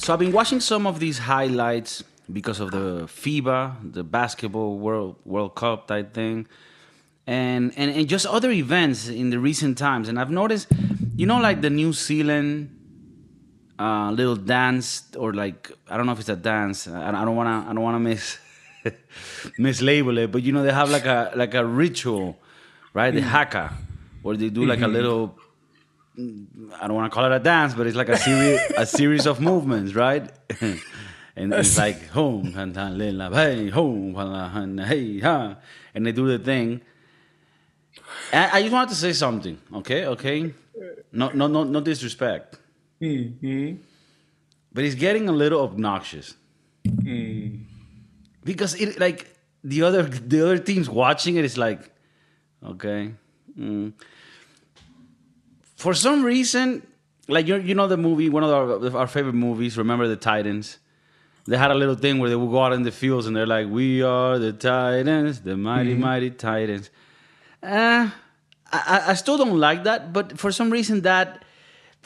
So I've been watching some of these highlights because of the FIBA, the basketball World World Cup type thing, and and and just other events in the recent times. And I've noticed, you know, like the New Zealand uh, little dance or like I don't know if it's a dance. I, I don't wanna I don't wanna miss mislabel it, but you know they have like a like a ritual, right? The haka, where they do like a little. I don't want to call it a dance, but it's like a series a series of movements, right? and it's like home and hey home and hey ha, and they do the thing. And I just wanted to say something, okay? Okay, no, no, no, no disrespect, but it's getting a little obnoxious because it like the other the other teams watching it is like, okay. mm. For some reason, like you you know the movie, one of our, our favorite movies, Remember the Titans. They had a little thing where they would go out in the fields and they're like, "We are the Titans, the mighty mighty Titans." Uh, I, I still don't like that, but for some reason that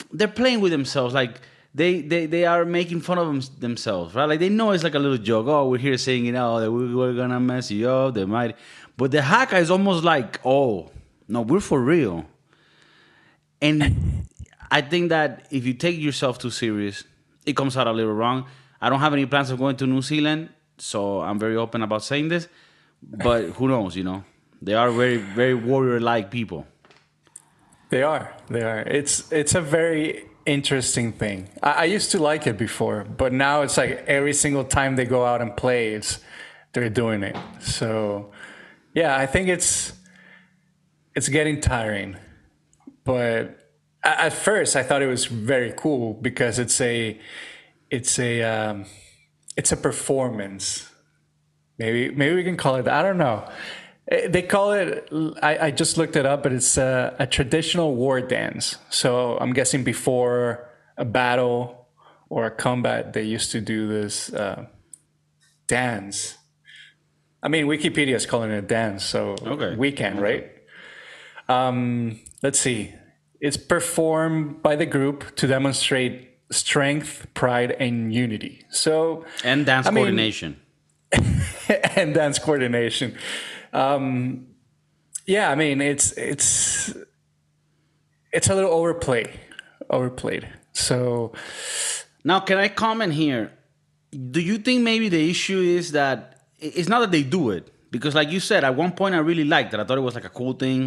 they're playing with themselves. Like they they, they are making fun of them, themselves, right? Like they know it's like a little joke. Oh, we're here singing, oh, that we, we're gonna mess you up, the mighty. But the haka is almost like, oh, no, we're for real. And I think that if you take yourself too serious, it comes out a little wrong. I don't have any plans of going to New Zealand, so I'm very open about saying this. But who knows, you know? They are very, very warrior-like people. They are. They are. It's it's a very interesting thing. I, I used to like it before, but now it's like every single time they go out and play, it's they're doing it. So yeah, I think it's it's getting tiring. But at first, I thought it was very cool because it's a it's a um, it's a performance. Maybe maybe we can call it. I don't know. Eh, They call it. I, I just looked it up, but it's a, a traditional war dance. So I'm guessing before a battle or a combat, they used to do this uh, dance. I mean, Wikipedia is calling it a dance, so Okay. we can, right? Um, let's see. It's performed by the group to demonstrate strength, pride, and unity. So And dance I mean- coordination. and dance coordination. Um, yeah, I mean it's it's it's a little overplay, overplayed. So Now, can I comment here? Do you think maybe the issue is that it's not that they do it because, like you said, at one point I really liked it. I thought it was like a cool thing,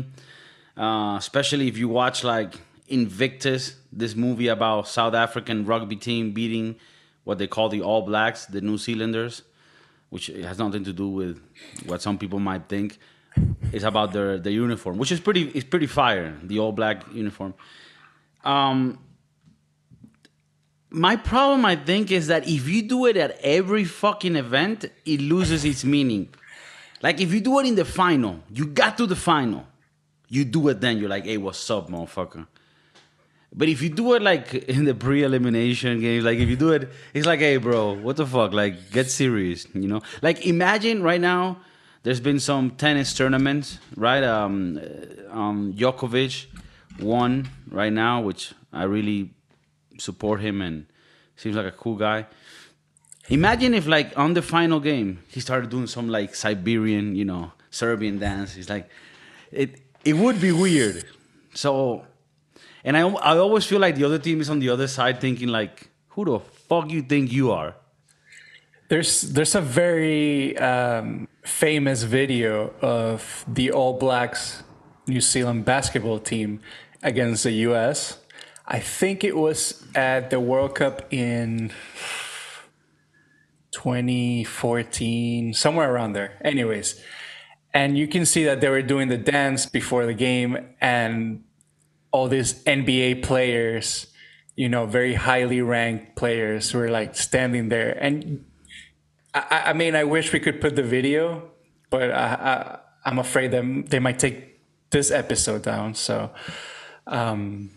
uh, especially if you watch like Invictus, this movie about South African rugby team beating what they call the All Blacks, the New Zealanders, which has nothing to do with what some people might think. It's about their their uniform, which is pretty it's pretty fire, the All Black uniform. Um, my problem, I think, is that if you do it at every fucking event, it loses its meaning. Like if you do it in the final, you got to the final, you do it then. You're like, hey, what's up, motherfucker? But if you do it like in the pre-elimination games, like if you do it, it's like, hey, bro, what the fuck? Like, get serious, you know? Like, imagine right now, there's been some tennis tournaments, right? Um, uh, um, Djokovic won right now, which I really support him and seems like a cool guy. Imagine if, like, on the final game, he started doing some like Siberian, you know, Serbian dance. He's like, it it would be weird. So, and I I always feel like the other team is on the other side, thinking like, who the fuck you think you are? there's there's a very um, famous video of the All Blacks New Zealand basketball team against the U.S. I think it was at the World Cup in 2014, somewhere around there. Anyways, and you can see that they were doing the dance before the game, and all these NBA players, you know, very highly ranked players, were like standing there, and I, I mean, I wish we could put the video, but I, I, I'm afraid that they might take this episode down. So, um,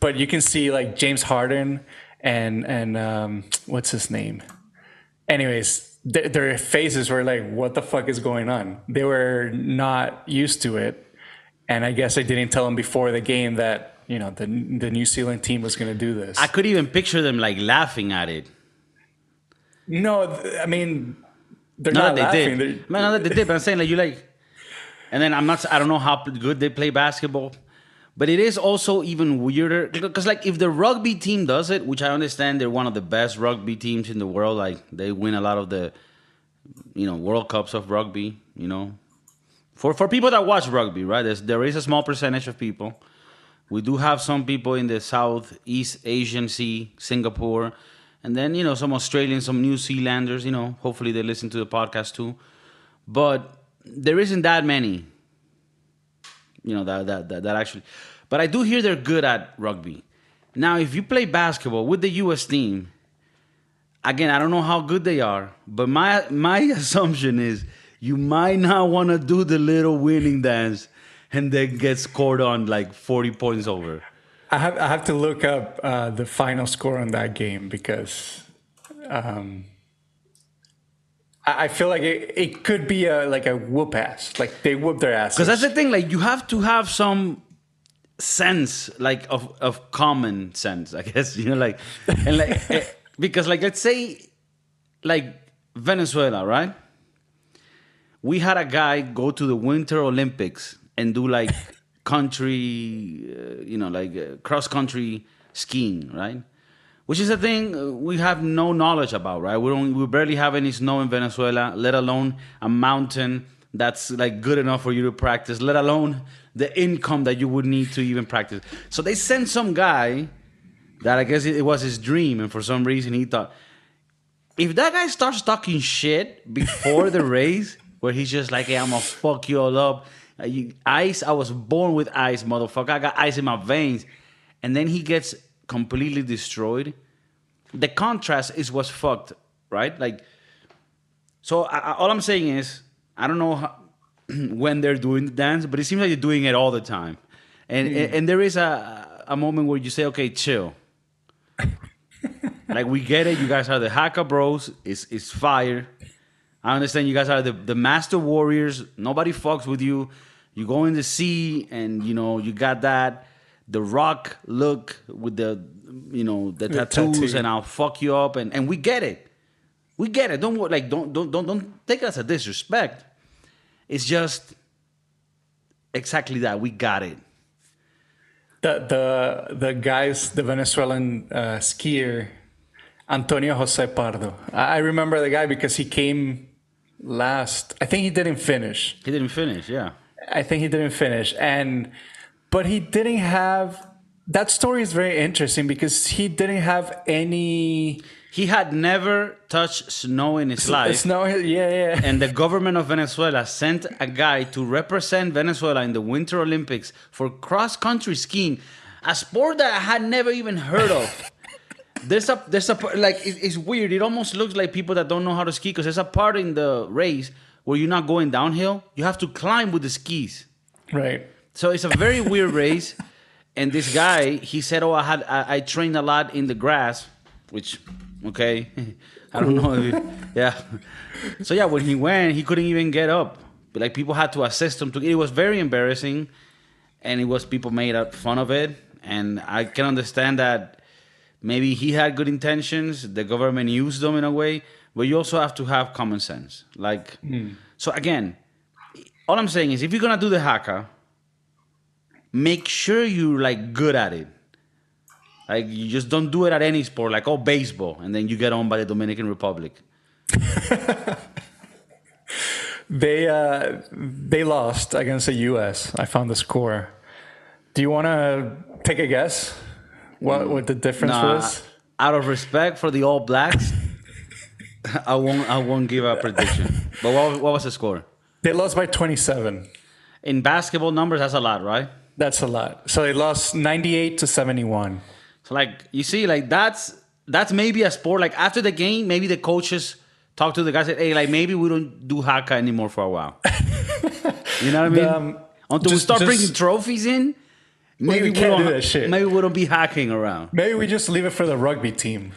but you can see like James Harden and and um, what's his name. Anyways, th- their faces were like, "What the fuck is going on?" They were not used to it, and I guess I didn't tell them before the game that you know the the New Zealand team was going to do this. I could even picture them like laughing at it. no, th- I mean they're Not not, that they laughing. did. They're- not that they did. But I'm saying like you like, and then I'm not. I don't know how good they play basketball, but it is also even weirder because like if the rugby team does it, which I understand they're one of the best rugby teams in the world. Like they win a lot of the, you know, World Cups of rugby. You know, for for people that watch rugby, right? There's, there is a small percentage of people. We do have some people in the Southeast Asian Sea, Singapore, and then you know some Australians, some New Zealanders. You know, hopefully they listen to the podcast too. But there isn't that many. You know that that that, that actually, but I do hear they're good at rugby. Now, if you play basketball with the U.S. team, again, I don't know how good they are, but my my assumption is you might not want to do the little winning dance and then get scored on like 40 points over. I have I have to look up uh, the final score on that game because um, I, feel like it, it could be a like a whoop ass. Like they whoop their ass. Because that's the thing, like you have to have some sense, like of of common sense, I guess. You know, like and like eh, because like let's say like Venezuela, right? We had a guy go to the Winter Olympics and do like country, uh, you know, like uh, cross country skiing, right? Which is a thing we have no knowledge about, right? We don't, we barely have any snow in Venezuela, let alone a mountain that's like good enough for you to practice, let alone the income that you would need to even practice. So they sent some guy that I guess it was his dream, and for some reason he thought, if that guy starts talking shit before the race, where he's just like, "Hey, I'm gonna fuck you all up," ice. I was born with ice, motherfucker. I got ice in my veins, and then he gets completely destroyed. The contrast is what's fucked, right? Like, so I, I- all I'm saying is, I don't know how, when they're doing the dance, but it seems like they're doing it all the time, and hmm. and, and there is a a moment where you say, "Okay, chill." like we get it. You guys are the Haka Bros. It's it's fire. I understand you guys are the, the master warriors. Nobody fucks with you. You go in the sea and you know you got that the rock look with the you know the, The tattoos tattoo. and I'll fuck you up and, and we get it. We get it. Don't like don't don't don't don't take us a disrespect. It's just exactly that. We got it. the the the guys, the Venezuelan uh, skier Antonio Jose Pardo. I I remember the guy because he came last. I think he didn't finish. He didn't finish, yeah. I think he didn't finish, and but he didn't have. That story is very interesting because he didn't have any He had never touched snow in his uh, life. Snow, yeah, yeah. and the government of Venezuela sent a guy to represent Venezuela in the Winter Olympics for cross country skiing, a sport that I had never even heard of. there's a there's a like it- it's weird. It almost looks like people that don't know how to ski because there's a part in the race where you're not going downhill. You have to climb with the skis. right. So it's a very weird race. And this guy, he said, "Oh, I had I, I trained a lot in the grass," which, okay, I don't know. If, yeah. So yeah, when he went, he couldn't even get up. But like people had to assist him to. It was very embarrassing, and it was people made up fun of it. And I can understand that maybe he had good intentions. The government used them in a way, but you also have to have common sense. Like, hmm. so again, all I'm saying is if you're gonna do the haka, make sure you're like good at it. Like you just don't do it at any sport, like oh baseball, and then you get on by the Dominican Republic. They uh, they lost against the U.S. I found the score. Do you want to take a guess? What what the difference Nah, was? out of respect for the All Blacks, I won't I won't give a prediction. But what, what was the score? They lost by 27. In basketball numbers, that's a lot, right? That's a lot. So they lost 98 to 71. So like you see, like that's that's maybe a sport. Like after the game, maybe the coaches talk to the guys. Say, hey, like maybe we don't do haka anymore for a while. you know what I mean? Um, Until we start just- bringing trophies in, maybe we can't don't, do that shit. Maybe we don't be hacking around. Maybe we just leave it for the rugby team.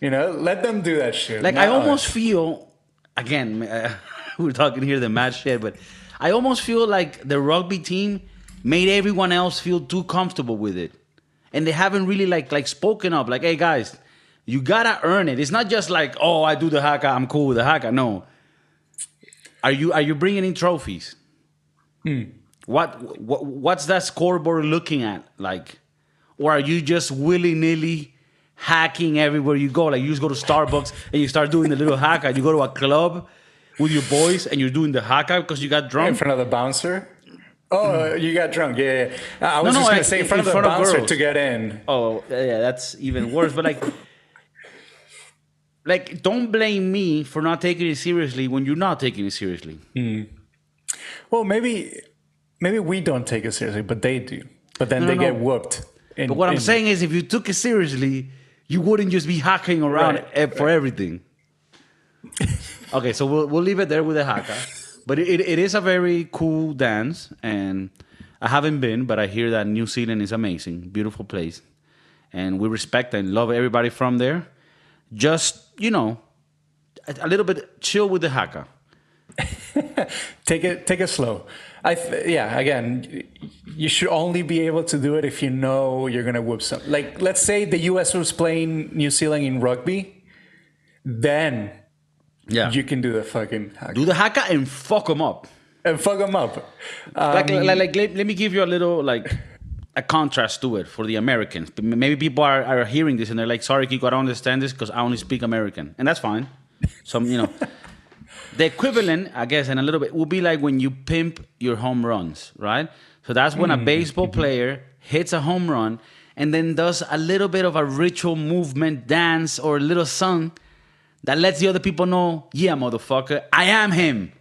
You know, let them do that shit. Like I almost us. feel, again, uh, we're talking here the mad shit, but I almost feel like the rugby team made everyone else feel too comfortable with it. and they haven't really like like spoken up. Like, hey guys, you gotta earn it. It's not just like, oh, I do the haka, I'm cool with the haka. No. Are you are you bringing in trophies? Hmm. What, what what's that scoreboard looking at? Like, or are you just willy nilly hacking everywhere you go? Like you just go to Starbucks and you start doing the little haka. You go to a club with your boys and you're doing the haka because you got drunk in front of the bouncer. Oh, you got drunk. Yeah, yeah. I was No, just no, gonna I- say in in front of the bouncer girls. to get in. Oh, yeah, that's even worse. But like, like, don't blame me for not taking it seriously when you're not taking it seriously. Hmm. Well, maybe maybe we don't take it seriously, but they do. But then No, they get whooped. in- But what I'm saying is, if you took it seriously, you wouldn't just be hacking around Right, for everything. okay, so we'll we'll leave it there with the haka. But it, it is a very cool dance, and I haven't been, but I hear that New Zealand is amazing, beautiful place, and we respect and love everybody from there. Just you know, a, a little bit chill with the haka. take it take it slow. I th- yeah. Again, you should only be able to do it if you know you're gonna whoop some. Like let's say the U.S. was playing New Zealand in rugby, then Yeah, you can do the fucking hack do the haka and fuck them up. and fuck them up. like, Um, like, like let, let me give you a little like a contrast to it for the Americans. Maybe people are, are hearing this and they're like, "Sorry, Kiko, I don't understand this because I only speak American," and that's fine. Some, you know, the equivalent, I guess, and a little bit would be like when you pimp your home runs, right? So that's when a baseball player hits a home run and then does a little bit of a ritual movement, dance, or a little song that lets the other people know, "Yeah, motherfucker, I am him."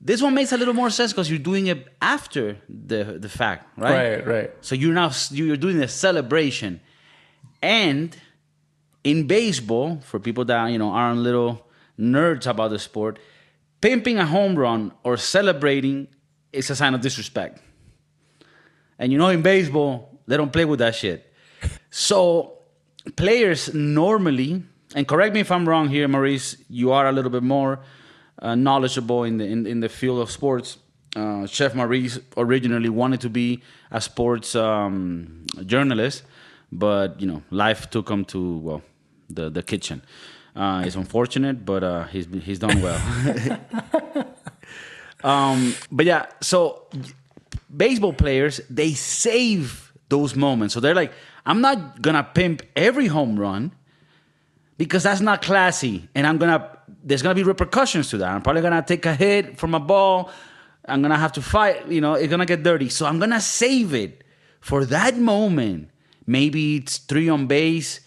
This one makes a little more sense because you're doing it after the the fact, right? right, right. So you're now you're doing a celebration, and in baseball, for people that you know aren't little nerds about the sport, pimping a home run or celebrating is a sign of disrespect. And you know, in baseball, they don't play with that shit. So players normally, and correct me if I'm wrong here, Maurice, you are a little bit more uh, knowledgeable in the in, in the field of sports. Uh, Chef Maurice originally wanted to be a sports um, journalist, but you know, life took him to well, the the kitchen. Uh, it's unfortunate, but uh, he's he's done well. um, but yeah, so baseball players they save those moments. So they're like, I'm not gonna pimp every home run because that's not classy, and I'm gonna there's gonna be repercussions to that. I'm probably gonna take a hit from a ball. I'm gonna have to fight. You know, it's gonna get dirty. So I'm gonna save it for that moment. Maybe it's three on base.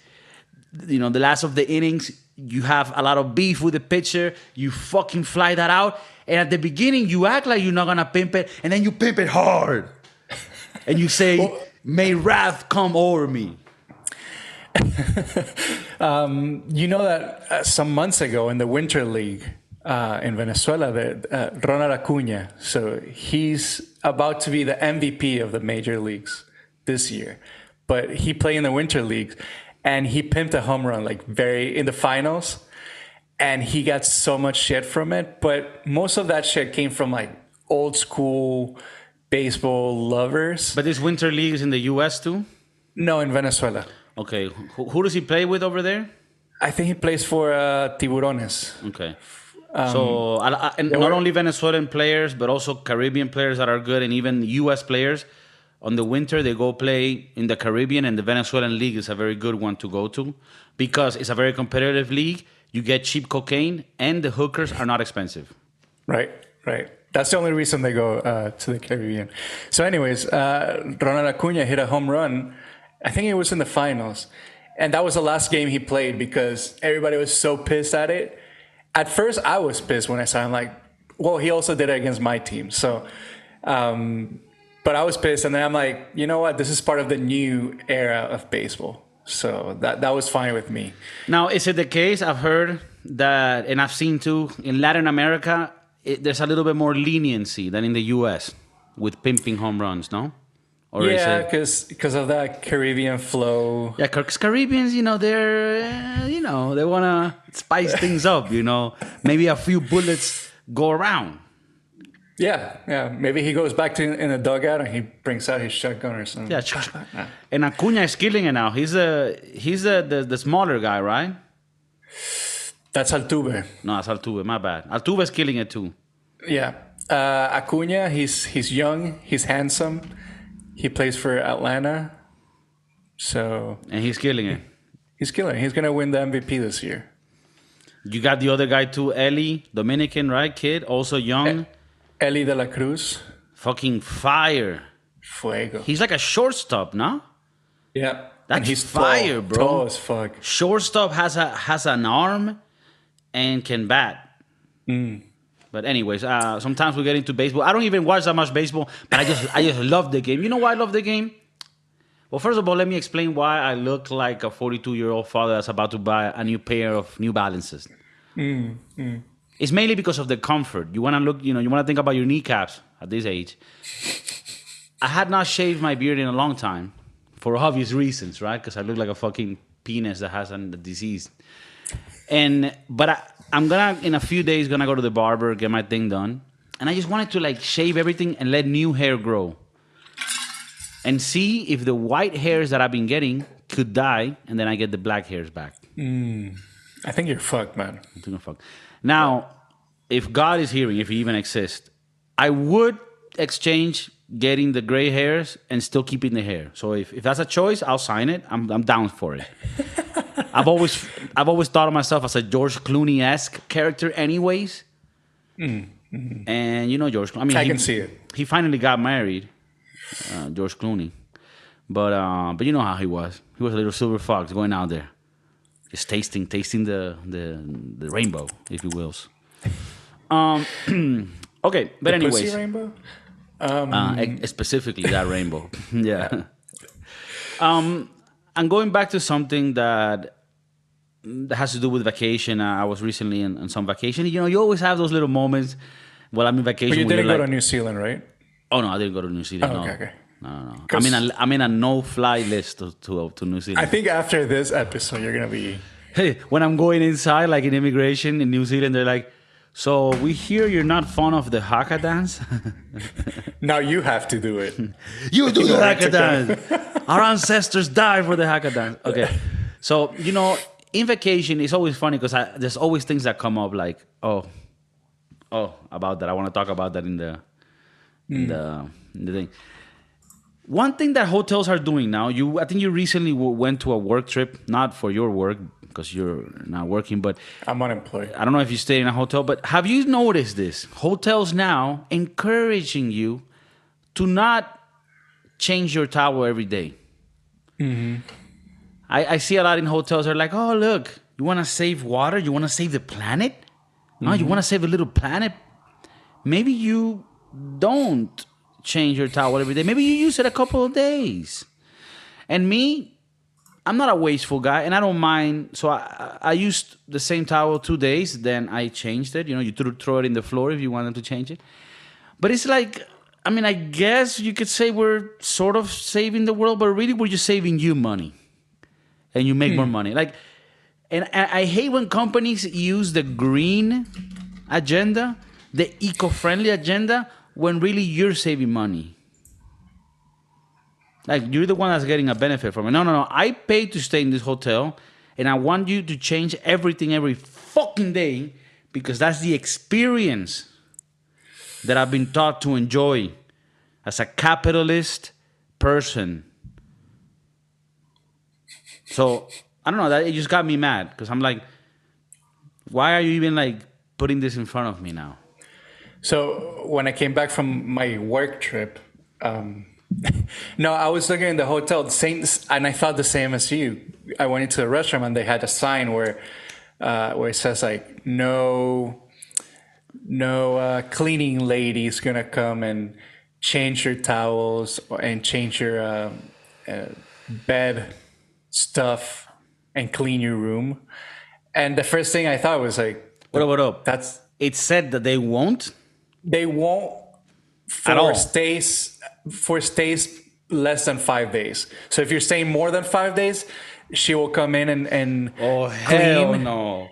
You know, the last of the innings, you have a lot of beef with the pitcher. You fucking fly that out, and at the beginning, you act like you're not gonna pimp it, and then you pimp it hard, and you say, "May wrath come over me." You know that uh, some months ago in the Winter League uh, in Venezuela, the, uh, Ronald Acuna, so he's about to be the MVP of the major leagues this year, but he played in the Winter League and he pimped a home run like very in the finals, and he got so much shit from it. But most of that shit came from like old school baseball lovers. But this winter league is in the U.S. too. No, in Venezuela. Okay, who, who does he play with over there? I think he plays for uh, Tiburones. Okay. so, I- I- and not were- only Venezuelan players, but also Caribbean players that are good, and even U.S. players. On the winter, they go play in the Caribbean, and the Venezuelan league is a very good one to go to because it's a very competitive league. You get cheap cocaine, and the hookers are not expensive. Right, right. That's the only reason they go uh, to the Caribbean. So, anyways, uh, Ronald Acuna hit a home run. I think it was in the finals, and that was the last game he played because everybody was so pissed at it. At first, I was pissed when I saw him. Like, well, he also did it against my team, so. Um, but I was pissed, and then I'm like, you know what? This is part of the new era of baseball, so that that was fine with me. Now, is it the case? I've heard that, and I've seen too in Latin America, it, there's a little bit more leniency than in the U.S. with pimping home runs, no? Or yeah, because because of that Caribbean flow. Yeah, because Caribbeans, you know, they're, uh, you know, they want to spice things up, you know. Maybe a few bullets go around. Yeah, yeah. Maybe he goes back to in the dugout and he brings out his shotgun or something. Yeah, and Acuna is killing it now. He's a he's a the, the smaller guy, right? That's Altuve. No, that's Altuve. My bad. Altuve's killing it too. Yeah, uh, Acuna. He's he's young. He's handsome. He plays for Atlanta. So and he's killing it. He's killing. It. He's gonna win the MVP this year. You got the other guy too, Elly, Dominican, right? Kid, also young. Elly de la Cruz. Fucking fire. Fuego. He's like a shortstop, no? Yeah. That's and he's fire, tall, bro. Tall as fuck. Shortstop has a has an arm and can bat. Mm. But anyways, uh, sometimes we get into baseball. I don't even watch that much baseball, but I just I just love the game. You know why I love the game? Well, first of all, let me explain why I look like a 42 year old father that's about to buy a new pair of New Balances. Mm, mm. It's mainly because of the comfort. You want to look, you know, you want to think about your kneecaps at this age. I had not shaved my beard in a long time for obvious reasons, right? Because I look like a fucking penis that has a disease. And but I, I'm gonna in a few days gonna go to the barber get my thing done, and I just wanted to like shave everything and let new hair grow, and see if the white hairs that I've been getting could die, and then I get the black hairs back. Mm. I think you're fucked, man. I think I'm fucked. Now, if God is hearing, if He even exists, I would exchange getting the gray hairs and still keeping the hair. So if, if that's a choice, I'll sign it. I'm, I'm down for it. I've always I've always thought of myself as a George Clooney esque character, anyways. Mm, mm-hmm. And you know George. I mean, I he, can see it. He finally got married, uh, George Clooney. But uh, but you know how he was. He was a little silver fox going out there, just tasting tasting the the, the rainbow, if you wills. Um. okay, but the anyways, rainbow. Um, uh, specifically that rainbow. yeah. Um, I'm going back to something that that has to do with vacation. Uh, I was recently on, on, some vacation. You know, you always have those little moments. Well, I'm in vacation. But you didn't go like, to New Zealand, right? Oh no, I didn't go to New Zealand. Oh, no. okay, okay. No, no, no. I'm in a I'm in a no fly list to, to to New Zealand. I think after this episode, you're gonna be. Hey, when I'm going inside, like in immigration in New Zealand, they're like, "So we hear you're not fond of the haka dance." now you have to do it. you do the haka dance. Our ancestors died for the haka dance. Okay, so you know, in vacation, it's always funny because there's always things that come up, like, oh, oh, about that. I want to talk about that in the, in mm. the, in the thing. One thing that hotels are doing now, you I think you recently went to a work trip, not for your work because you're not working, but I'm unemployed. I don't know if you stay in a hotel, but have you noticed this? Hotels now encouraging you to not change your towel every day. Mm-hmm. I, I see a lot in hotels. They're like, "Oh, look, you want to save water? You want to save the planet? Mm-hmm. Oh, you want to save a little planet? Maybe you don't." change your towel every day. Maybe you use it a couple of days. And me, I'm not a wasteful guy, and I don't mind. So I, I used the same towel two days, then I changed it. You know, you throw it in the floor if you wanted to change it. But it's like, I mean, I guess you could say we're sort of saving the world, but really we're just saving you money, and you make hmm. more money. Like, and I hate when companies use the green agenda, the eco-friendly agenda, when really you're saving money. Like you're the one that's getting a benefit from it. No, no, no. I paid to stay in this hotel, and I want you to change everything every fucking day because that's the experience that I've been taught to enjoy as a capitalist person. So I don't know. That it just got me mad because I'm like, why are you even like putting this in front of me now? So when I came back from my work trip, um, no, I was looking in the hotel, same, and I thought the same as you. I went into the restroom and they had a sign where, uh, where it says like, no, no uh, cleaning lady is gonna come and change your towels and change your uh, uh, bed stuff and clean your room. And the first thing I thought was like, what up, what up? That's it said that they won't they won't for stays for stays less than five days. So if you're staying more than five days, she will come in and and oh hell clean. no.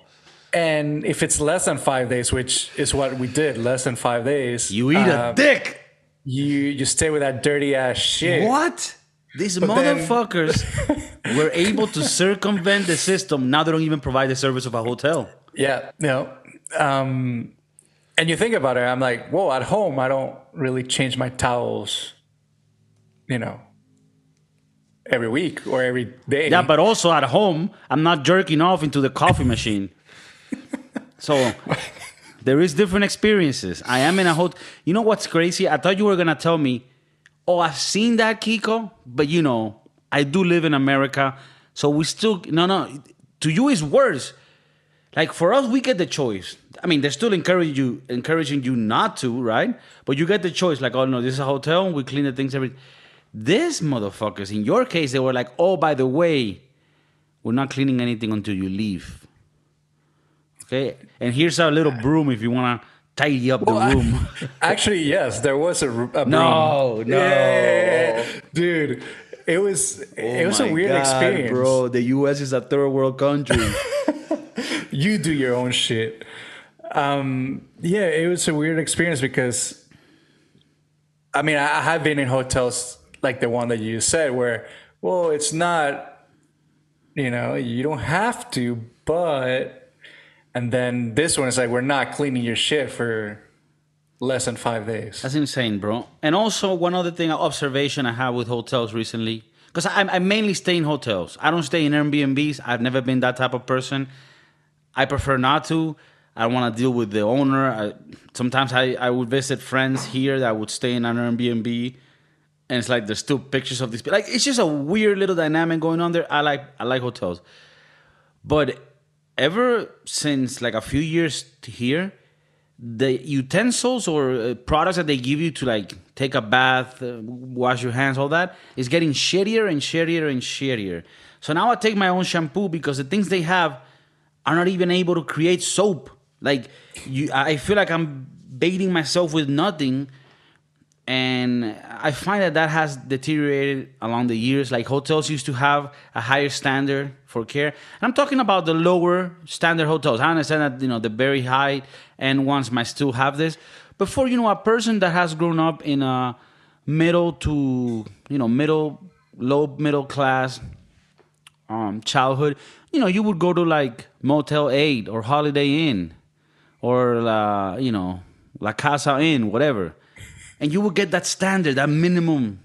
And if it's less than five days, which is what we did, less than five days, You eat a um, dick. you you stay with that dirty ass shit. What? These then- motherfuckers were able to circumvent the system. Now they don't even provide the service of a hotel. Yeah, you know. Um, and you think about it, I'm like, whoa, at home, I don't really change my towels, you know, every week or every day. Yeah, but also at home, I'm not jerking off into the coffee machine. so there is different experiences. I am in a hotel. You know what's crazy? I thought you were gonna tell me, oh, I've seen that Kiko, but you know, I do live in America, so we still no no. To you is worse. Like for us, we get the choice. I mean, they're still encouraging you, encouraging you not to, right? But you get the choice. Like, oh no, this is a hotel. We clean the things every. This motherfuckers, in your case, they were like, oh, by the way, we're not cleaning anything until you leave. Okay, and here's a little broom if you want to tidy up the Well, I- room. Actually, yes, there was a, broom. No, no. Yeah, dude. It was it was a Oh weird God, experience, bro. The U.S. is a third world country. You do your own shit. Um, yeah, it was a weird experience because, I mean, I I have been in hotels like the one that you said, where well, it's not, you know, you don't have to, but, and then this one is like we're not cleaning your shit for less than five days. That's insane, bro. And also, one other thing, observation I have with hotels recently, because I, I mainly stay in hotels. I don't stay in Airbnbs. I've never been that type of person. I prefer not to. I don't want to deal with the owner. I, sometimes I, I would visit friends here that would stay in an Airbnb, and it's like there's still pictures of these. Like it's just a weird little dynamic going on there. I like I like hotels, but ever since like a few years here, the utensils or uh, products that they give you to like take a bath, uh, wash your hands, all that is getting shittier and shittier and shittier. So now I take my own shampoo because the things they have are not even able to create soap. Like you, I feel like I'm baiting myself with nothing, and I find that that has deteriorated along the years. Like hotels used to have a higher standard for care, and I'm talking about the lower standard hotels. I understand that you know the very high end ones might still have this, but for you know a person that has grown up in a middle to you know middle low middle class um, childhood, you know, you would go to like Motel 8 or Holiday Inn or, La, you know, La Casa Inn, whatever. And you will get that standard, that minimum.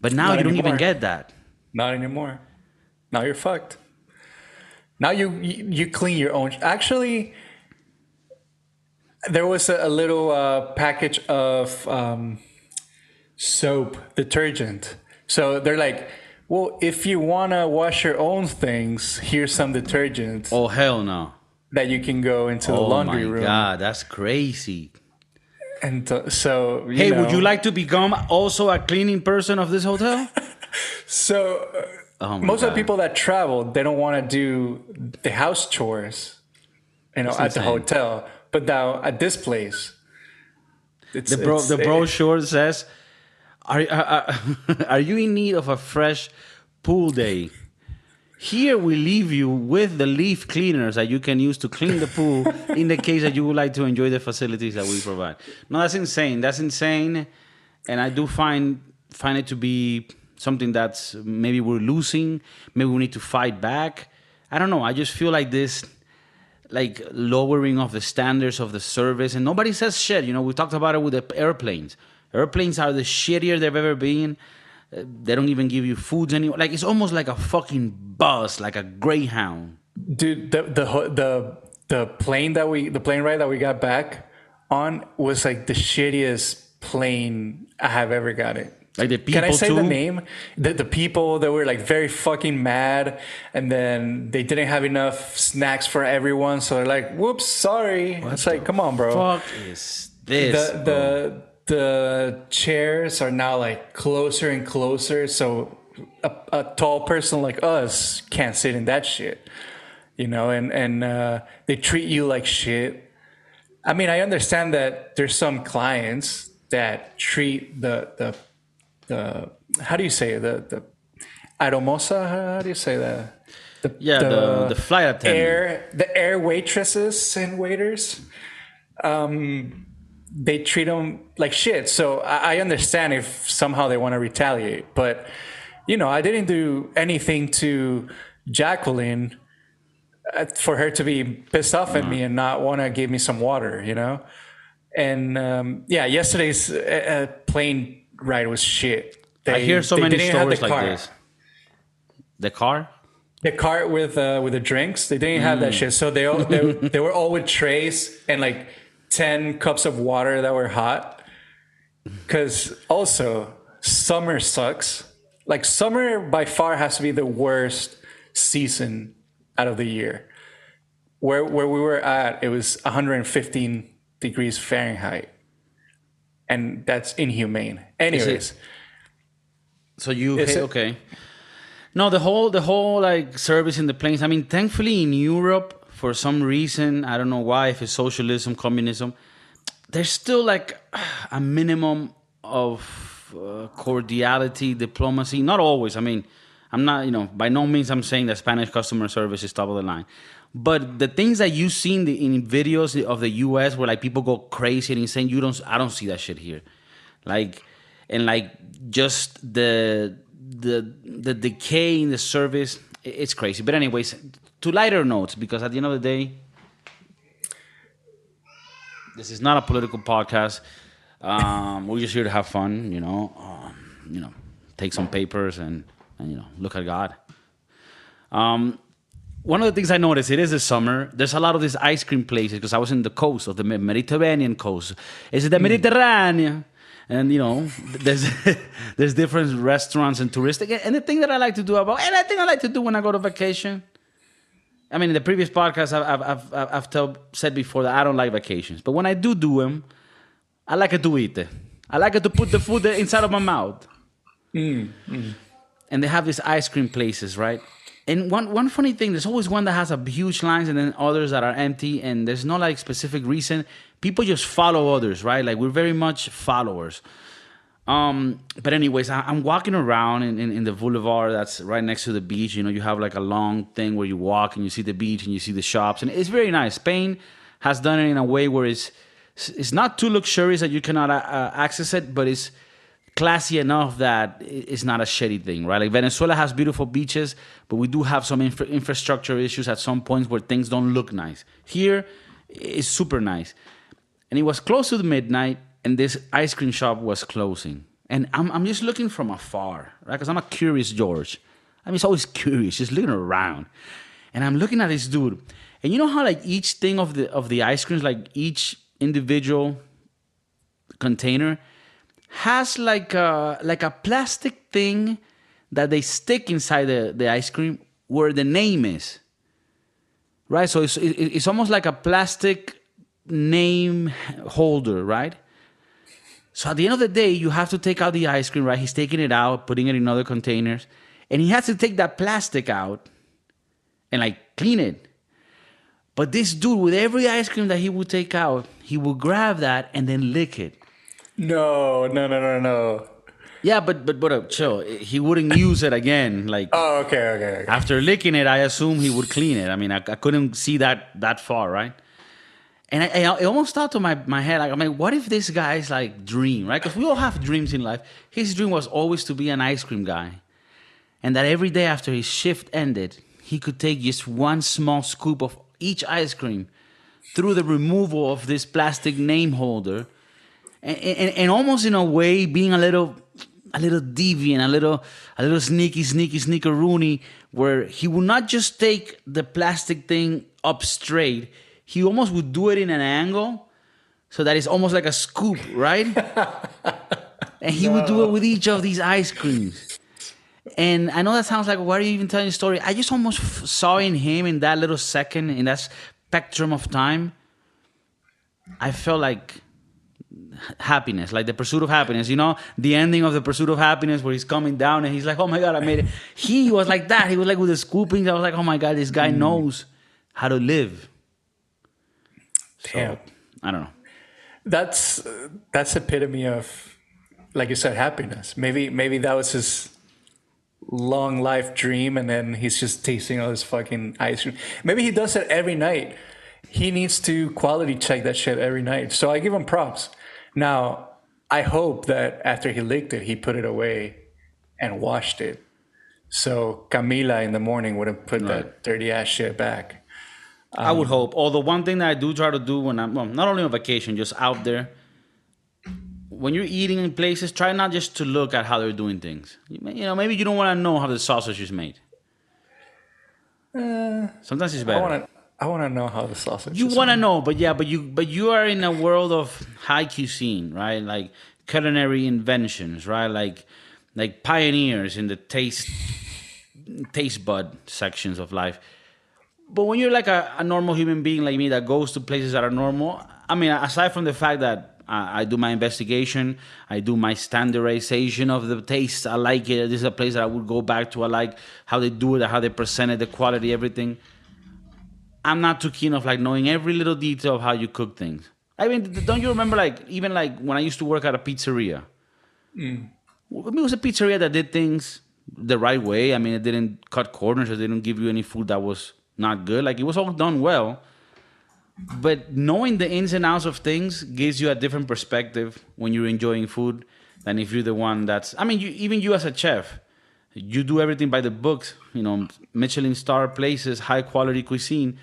But now Not you don't even get that. Not anymore. Now you're fucked. Now you you, you clean your own. Actually, there was a, a little uh, package of um, soap detergent. So they're like, well, if you wanna wash your own things, here's some detergent Oh, hell no. that you can go into the Oh, laundry my room. God, that's crazy. And uh, so, you Hey, would you like to become also a cleaning person of this hotel? So uh, Oh most of the people that travel, they don't want to do the house chores, you know, at the hotel. But now at this place, it's, The bro, it's- the brochure says, are, are, are you in need of a fresh pool day? Here we leave you with the leaf cleaners that you can use to clean the pool in the case that you would like to enjoy the facilities that we provide. No, that's insane. That's insane, and I do find find it to be something that's maybe we're losing. Maybe we need to fight back. I don't know. I just feel like this like lowering of the standards of the service and nobody says shit you know we talked about it with the airplanes airplanes are the shittier they've ever been they don't even give you foods anymore like it's almost like a fucking bus like a greyhound dude. The the the the plane that we the plane ride that we got back on was like the shittiest plane I have ever got it. like the people Can I say too the name? The, the people that were like very fucking mad, and then they didn't have enough snacks for everyone, so they're like, "Whoops, sorry." it's like, come on, bro. fuck is this the bro? the the chairs are now like closer and closer, so a, a tall person like us can't sit in that shit, you know. And and uh, they treat you like shit. I mean, I understand that there's some clients that treat the the the how do you say it? the the aromosa? How do you say that? The the Yeah, the, the flight attendant. air the air waitresses and waiters um they treat them like shit so i, I understand if somehow they want to retaliate but you know i didn't do anything to jacqueline uh, for her to be pissed off at me and not want to give me some water you know and um, yeah yesterday's uh, uh, plane ride was shit I hear so many have stories like this. The car? The cart with uh, with the drinks, they didn't have Mm. that shit. So they all they, they were all with trays and like ten cups of water that were hot. Because also summer sucks. Like summer by far has to be the worst season out of the year. Where where we were at, it was 115 degrees Fahrenheit, and that's inhumane. Anyways, So you okay? No, the whole the whole like service in the planes. I mean, thankfully in Europe, for some reason, I don't know why, if it's socialism, communism, there's still like a minimum of uh, cordiality, diplomacy. Not always. I mean, I'm not, you know, by no means I'm saying that Spanish customer service is top of the line. But the things that you see in, the, in videos of the U.S. where like people go crazy and insane, you don't. I don't see that shit here. Like, and like just the the the decay in the service, it's crazy. But anyways, to lighter notes, because at the end of the day, this is not a political podcast. Um, we're just here to have fun, you know. Um, you know, take some papers and, and you know look at God. Um, one of the things I noticed, it is the summer. There's a lot of these ice cream places because I was in the coast of the Mediterranean coast. Is it the Mediterranean? And you know, there's there's different restaurants and touristic. And the thing that I like to do about, and I think I like to do when I go to vacation. I mean, in the previous podcast, I've I've I've, I've tell, said before that I don't like vacations, but when I do do them, I like it to eat it. I like it to put the food inside of my mouth. Mm, mm. And they have these ice cream places, right? And one one funny thing, there's always one that has a huge lines, and then others that are empty, and there's no like specific reason. People just follow others, right? Like we're very much followers. Um, but anyways, I, I'm walking around in, in, in the boulevard that's right next to the beach. You know, you have like a long thing where you walk and you see the beach and you see the shops, and it's very nice. Spain has done it in a way where it's it's not too luxurious that you cannot uh, uh, access it, but it's classy enough that it's not a shitty thing, right? Like Venezuela has beautiful beaches, but we do have some infra- infrastructure issues at some points where things don't look nice. Here, it's super nice. And it was close to the midnight, and this ice cream shop was closing. And I'm, I'm just looking from afar, right? Because I'm a curious George. I'm just always curious, just looking around. And I'm looking at this dude. And you know how like each thing of the of the ice creams, like each individual container has like a like a plastic thing that they stick inside the, the ice cream where the name is right so it's, it- it's almost like a plastic name holder right so at the end of the day you have to take out the ice cream right he's taking it out putting it in other containers and he has to take that plastic out and like clean it but this dude with every ice cream that he would take out he would grab that and then lick it no, no, no, no, no. Yeah, but but but uh, chill. He wouldn't use it again. Like Oh, okay, okay, okay. after licking it, I assume he would clean it. I mean, I, I couldn't see that that far, right? And I, I, almost thought to my, my head, like, I mean, what if this guy's like dream, right? Because we all have dreams in life. His dream was always to be an ice cream guy, and that every day after his shift ended, he could take just one small scoop of each ice cream through the removal of this plastic name holder and, and, and almost in a way being a little a little deviant, a little a little sneaky, sneaky, sneaker Rooney, where he would not just take the plastic thing up straight, he almost would do it in an angle so that it's almost like a scoop, right? and he would do it with each of these ice creams. And I know that sounds like, why are you even telling the story? I just almost f- saw in him in that little second, in that spectrum of time, I felt like happiness, like the pursuit of happiness. You know, the ending of the pursuit of happiness where he's coming down and he's like, "Oh my god, I made it." He was like that. He was like with the scooping. I was like, "Oh my god, this guy mm. knows how to live." So, Damn. I don't know. That's that's epitome of, like you said, happiness. Maybe maybe that was his long life dream and then he's just tasting all this fucking ice cream. Maybe he does it every night. He needs to quality check that shit every night. So I give him props. Now, I hope that after he licked it, he put it away and washed it. So Camila in the morning wouldn't put Right. that dirty ass shit back. I would um, hope. Although one thing that I do try to do when I'm well, not only on vacation, just out there, when you're eating in places, try not just to look at how they're doing things. You may- you know, maybe you don't want to know how the sausage is made. Uh, Sometimes it's I better. want to. I want to know how the sausage. you want to know, but yeah, but you but you are in a world of high cuisine, right? Like culinary inventions, right? Like like pioneers in the taste taste bud sections of life. But when you're like a, a normal human being like me that goes to places that are normal, I mean, aside from the fact that I, I do my investigation, I do my standardization of the taste. I like it. This is a place that I would go back to. I like how they do it, how they present it, the quality, everything. I'm not too keen of like knowing every little detail of how you cook things. I mean, don't you remember like even like when I used to work at a pizzeria? Mm. Mean, it was a pizzeria that did things the right way. I mean, it didn't cut corners. It didn't give you any food that was not good. Like it was all done well. But knowing the ins and outs of things gives you a different perspective when you're enjoying food than if you're the one that's. I mean, you, even you as a chef, you do everything by the books. You know, Michelin star places, high quality cuisine.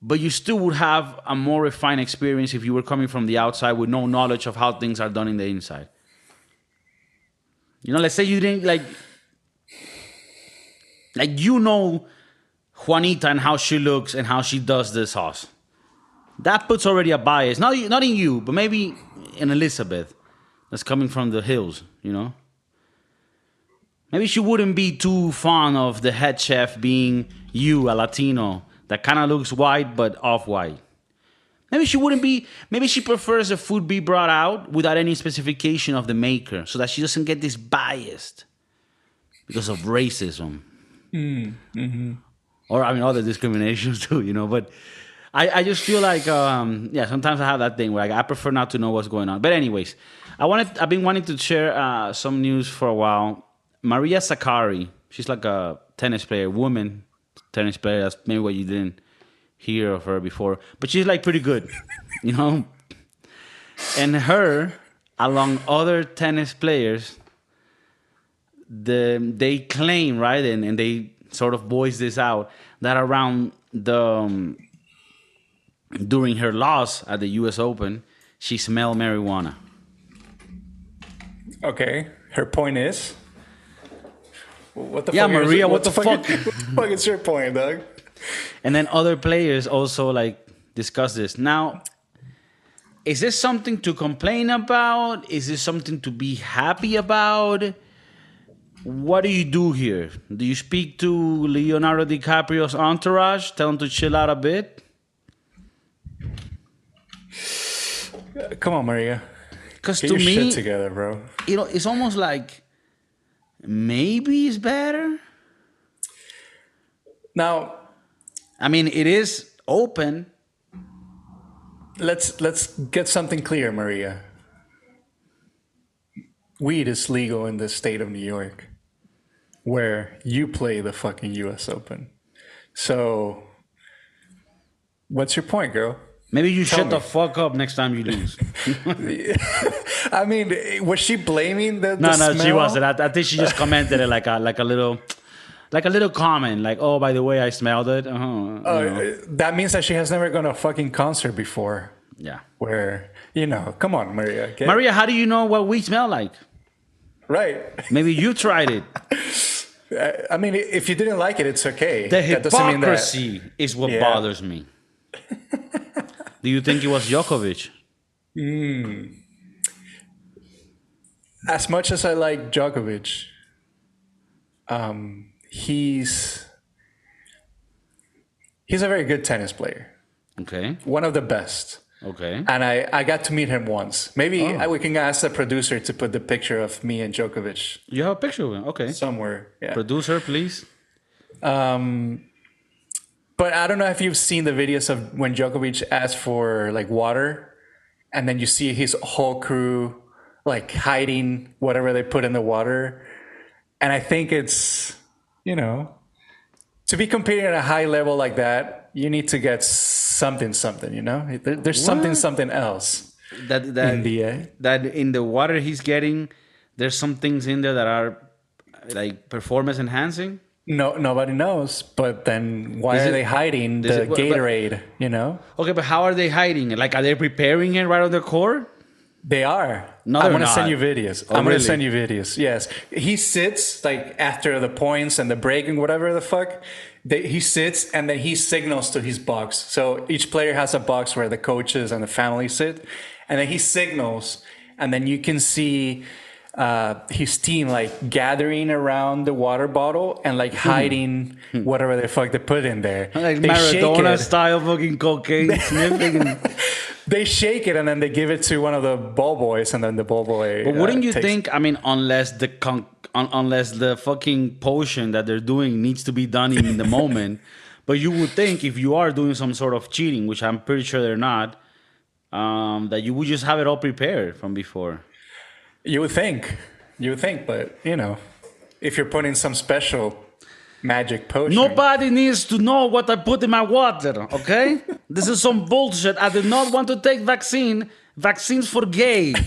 But you still would have a more refined experience if you were coming from the outside with no knowledge of how things are done in the inside. You know, let's say you didn't like, like you know Juanita and how she looks and how she does this sauce. That puts already a bias, not not in you, but maybe in Elizabeth, that's coming from the hills. You know, maybe she wouldn't be too fond of the head chef being you, a Latino that kind of looks white but off white. Maybe she wouldn't be. Maybe she prefers the food be brought out without any specification of the maker, so that she doesn't get this biased because of racism, mm, mm-hmm. Or I mean other discriminations too. You know, but I, I just feel like um, yeah. Sometimes I have that thing where like, I prefer not to know what's going on. But anyways, I wanted. I've been wanting to share uh, some news for a while. Maria Sakkari, she's like a tennis player, woman tennis player. That's maybe what you didn't hear of her before, but she's like pretty good, you know. And her, along other tennis players, the they claim right, and, and they sort of voice this out that around the um, during her loss at the U.S. Open, she smelled marijuana. Okay. Her point is. What the Yeah, fuck Maria, it? what the fuck? fuck? What the fuck is your point, dog? And then other players also like discuss this. Now, is this something to complain about? Is this something to be happy about? What do you do here? Do you speak to Leonardo DiCaprio's entourage? Tell him to chill out a bit? Come on, Maria. Because to your me, shit together, bro. you know, it's almost like maybe it's better. Now, I mean, it is open. let's let's get something clear, Maria. Weed is legal in the state of New York, where you play the fucking U.S. Open. So, what's your point, girl? Maybe you Tell shut me. the fuck up next time you lose. I mean, was she blaming the, No, the no, she smell? wasn't. I, I think she just commented it like a like a little, like a little comment, like, "Oh, by the way, I smelled it." Uh-huh, Uh, that means that she has never gone to a fucking concert before. yeah. Where you know, come on, Maria. Maria, how do you know what we smell like? right? Maybe you tried it. I mean, if you didn't like it, it's okay. The That doesn't mean that- hypocrisy is what Yeah. bothers me. do you think it was Djokovic? as much as I like Djokovic, um, he's he's a very good tennis player, Okay. one of the best. Okay. And I, I got to meet him once. Maybe Oh. I, we can ask the producer to put the picture of me and Djokovic You have a picture of him. Okay. somewhere. Yeah. Producer, please. Um, but I don't know if you've seen the videos of when Djokovic asked for like water, and then you see his whole crew like hiding whatever they put in the water, and I think it's you know to be competing at a high level like that, you need to get something something. You know, there, there's something What? something else That that in the uh, that in the water he's getting, there's some things in there that are like performance enhancing. no nobody knows. But then why Is are it- they hiding the it- but- but- Gatorade? you know, Okay, but how are they hiding it? Like, are they preparing it right on the court? They are. No, I'm gonna not. send you videos. Oh, I'm really? gonna send you videos. Yes, he sits like after the points and the break and whatever the fuck. They, he sits and then he signals to his box. So each player has a box where the coaches and the family sit, and then he signals, and then you can see uh, his team like gathering around the water bottle and like hiding whatever the fuck they put in there. Hmm. Like They Maradona style fucking cocaine sniffing. and- They shake it and then they give it to one of the ball boys, and then the ball boy. But wouldn't uh, you think? I mean, unless the con- un- unless the fucking potion that they're doing needs to be done in the moment, but you would think if you are doing some sort of cheating, which I'm pretty sure they're not, um, that you would just have it all prepared from before. You would think. You would think, but you know, if you're putting some special magic potion. Nobody needs to know what I put in my water. Okay, this is some bullshit. I did not want to take vaccine. Vaccines for gay.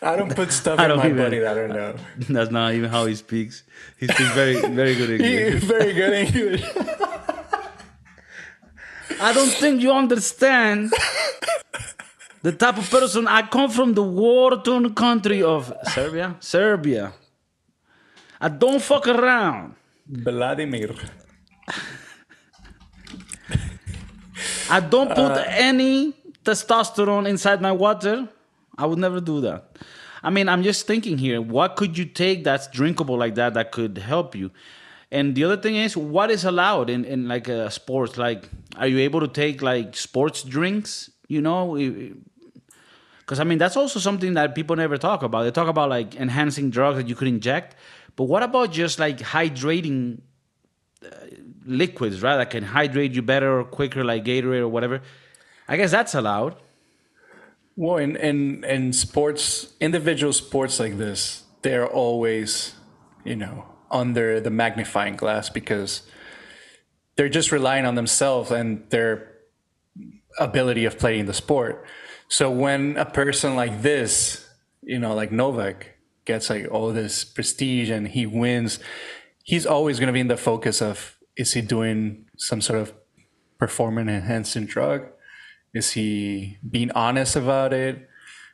I don't put stuff I in my even- body that I don't know. That's not even how he speaks. He speaks very, very good English. Very good English. I don't think you understand the type of person I come from the war-torn country of Serbia. Serbia. I don't fuck around. Vladimir. I don't put any testosterone inside my water. I would never do that. I mean, I'm just thinking here, what could you take that's drinkable like that that could help you? And the other thing is, what is allowed in, in like a sports? Like, are you able to take like sports drinks? You know, because I mean that's also something that people never talk about. They talk about like enhancing drugs that you could inject, but what about just like hydrating uh, liquids, right? That can hydrate you better or quicker, like Gatorade or whatever. I guess that's allowed. Well, in, in in sports, individual sports like this, they're always, you know, under the magnifying glass because they're just relying on themselves and their ability of playing the sport. So when a person like this, you know, like Novak, gets like all this prestige and he wins, he's always going to be in the focus of is he doing some sort of performance enhancing drug? Is he being honest about it?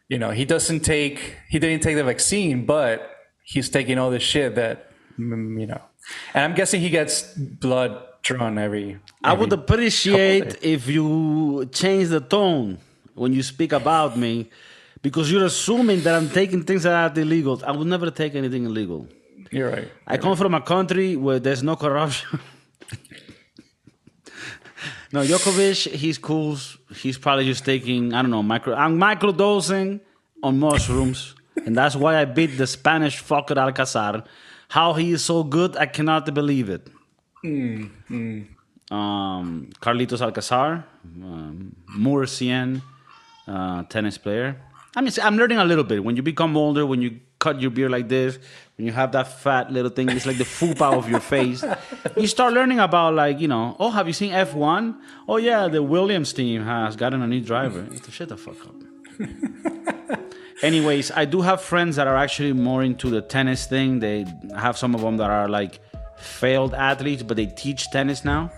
You know, he doesn't take he didn't take the vaccine, but he's taking all this shit that mm, you know. And I'm guessing he gets blood drawn every. I would appreciate if you change the tone when you speak about me, because you're assuming that I'm taking things that are illegal. I would never take anything illegal. You're right. I come from a country where there's no corruption. no, Djokovic, he's cool. He's probably just taking, I don't know, micro. I'm microdosing on mushrooms. and that's why I beat the Spanish fucker Alcaraz. How he is so good, I cannot believe it. Um, Carlitos Alcaraz, um, Murcian, uh, tennis player. I mean, I'm learning a little bit. When you become older, when you cut your beard like this, when you have that fat little thing, it's like the fupa of your face. You start learning about like, you know, oh, have you seen F1? Oh yeah, the Williams team has gotten a new driver. Shut the fuck up. Anyways, I do have friends that are actually more into the tennis thing. They have some of them that are like failed athletes, but they teach tennis now.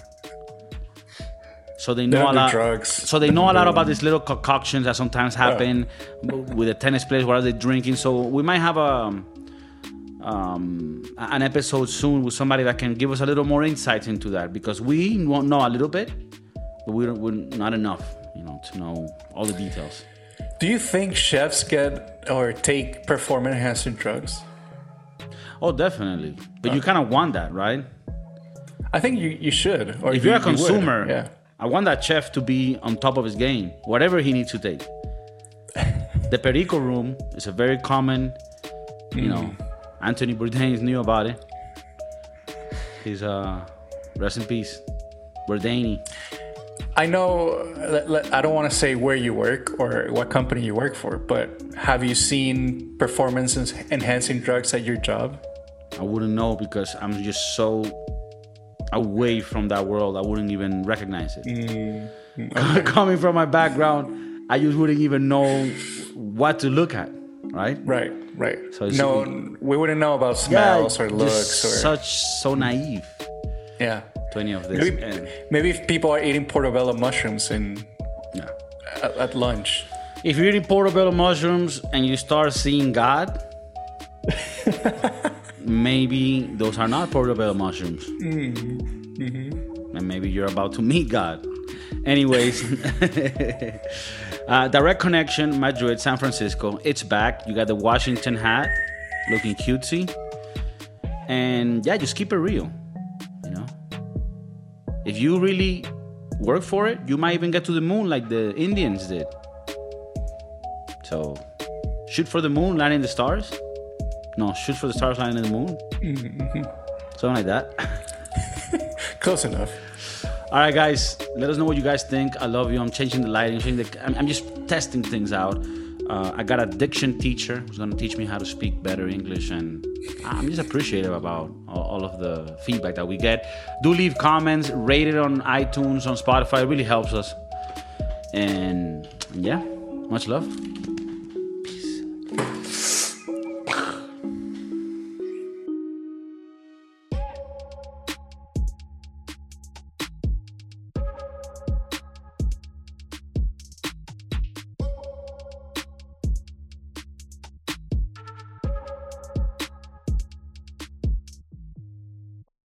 So they know a lot. drugs. So they know a lot about these little concoctions that sometimes happen with the tennis players. What are they drinking? So we might have a um, an episode soon with somebody that can give us a little more insight into that because we won't know a little bit, but we don't, we're not enough, you know, to know all the details. Do you think chefs get or take performance enhancing drugs? Oh, definitely. But you kind of want that, right? I think you, you should. Or If you, you're a you would. consumer, yeah. I want that chef to be on top of his game, whatever he needs to take. the Perico room is a very common, you know, Anthony Bourdain knew about it. He's uh, rest in peace, Bourdain. I know. I don't want to say where you work or what company you work for, but have you seen performance enhancing drugs at your job? I wouldn't know because I'm just so away from that world. I wouldn't even recognize it. Mm, mm, Coming from my background, I just wouldn't even know what to look at. Right? Right, right. So it's- no, we wouldn't know about smells or looks or such so naive yeah. to any of this. Maybe, And, maybe if people are eating portobello mushrooms in yeah. at, at lunch. If you're eating portobello mushrooms and you start seeing God, maybe those are not portobello mushrooms. And maybe you're about to meet God. Anyways, uh, Direct Connection, Madrid, San Francisco. It's back. You got the Washington hat, looking cutesy. And yeah, just keep it real. You know, if you really work for it, you might even get to the moon like the Indians did. So, shoot for the moon, land in the stars. No, shoot for the stars, line in the moon. Something like that. Close enough. All right, guys, let us know what you guys think. I love you. I'm changing the lighting, changing the. I'm, I'm just testing things out. Uh, I got a diction teacher who's gonna teach me how to speak better English, and I'm just appreciative about all, all of the feedback that we get. Do leave comments, rate it on iTunes, on Spotify. It really helps us. And yeah, much love.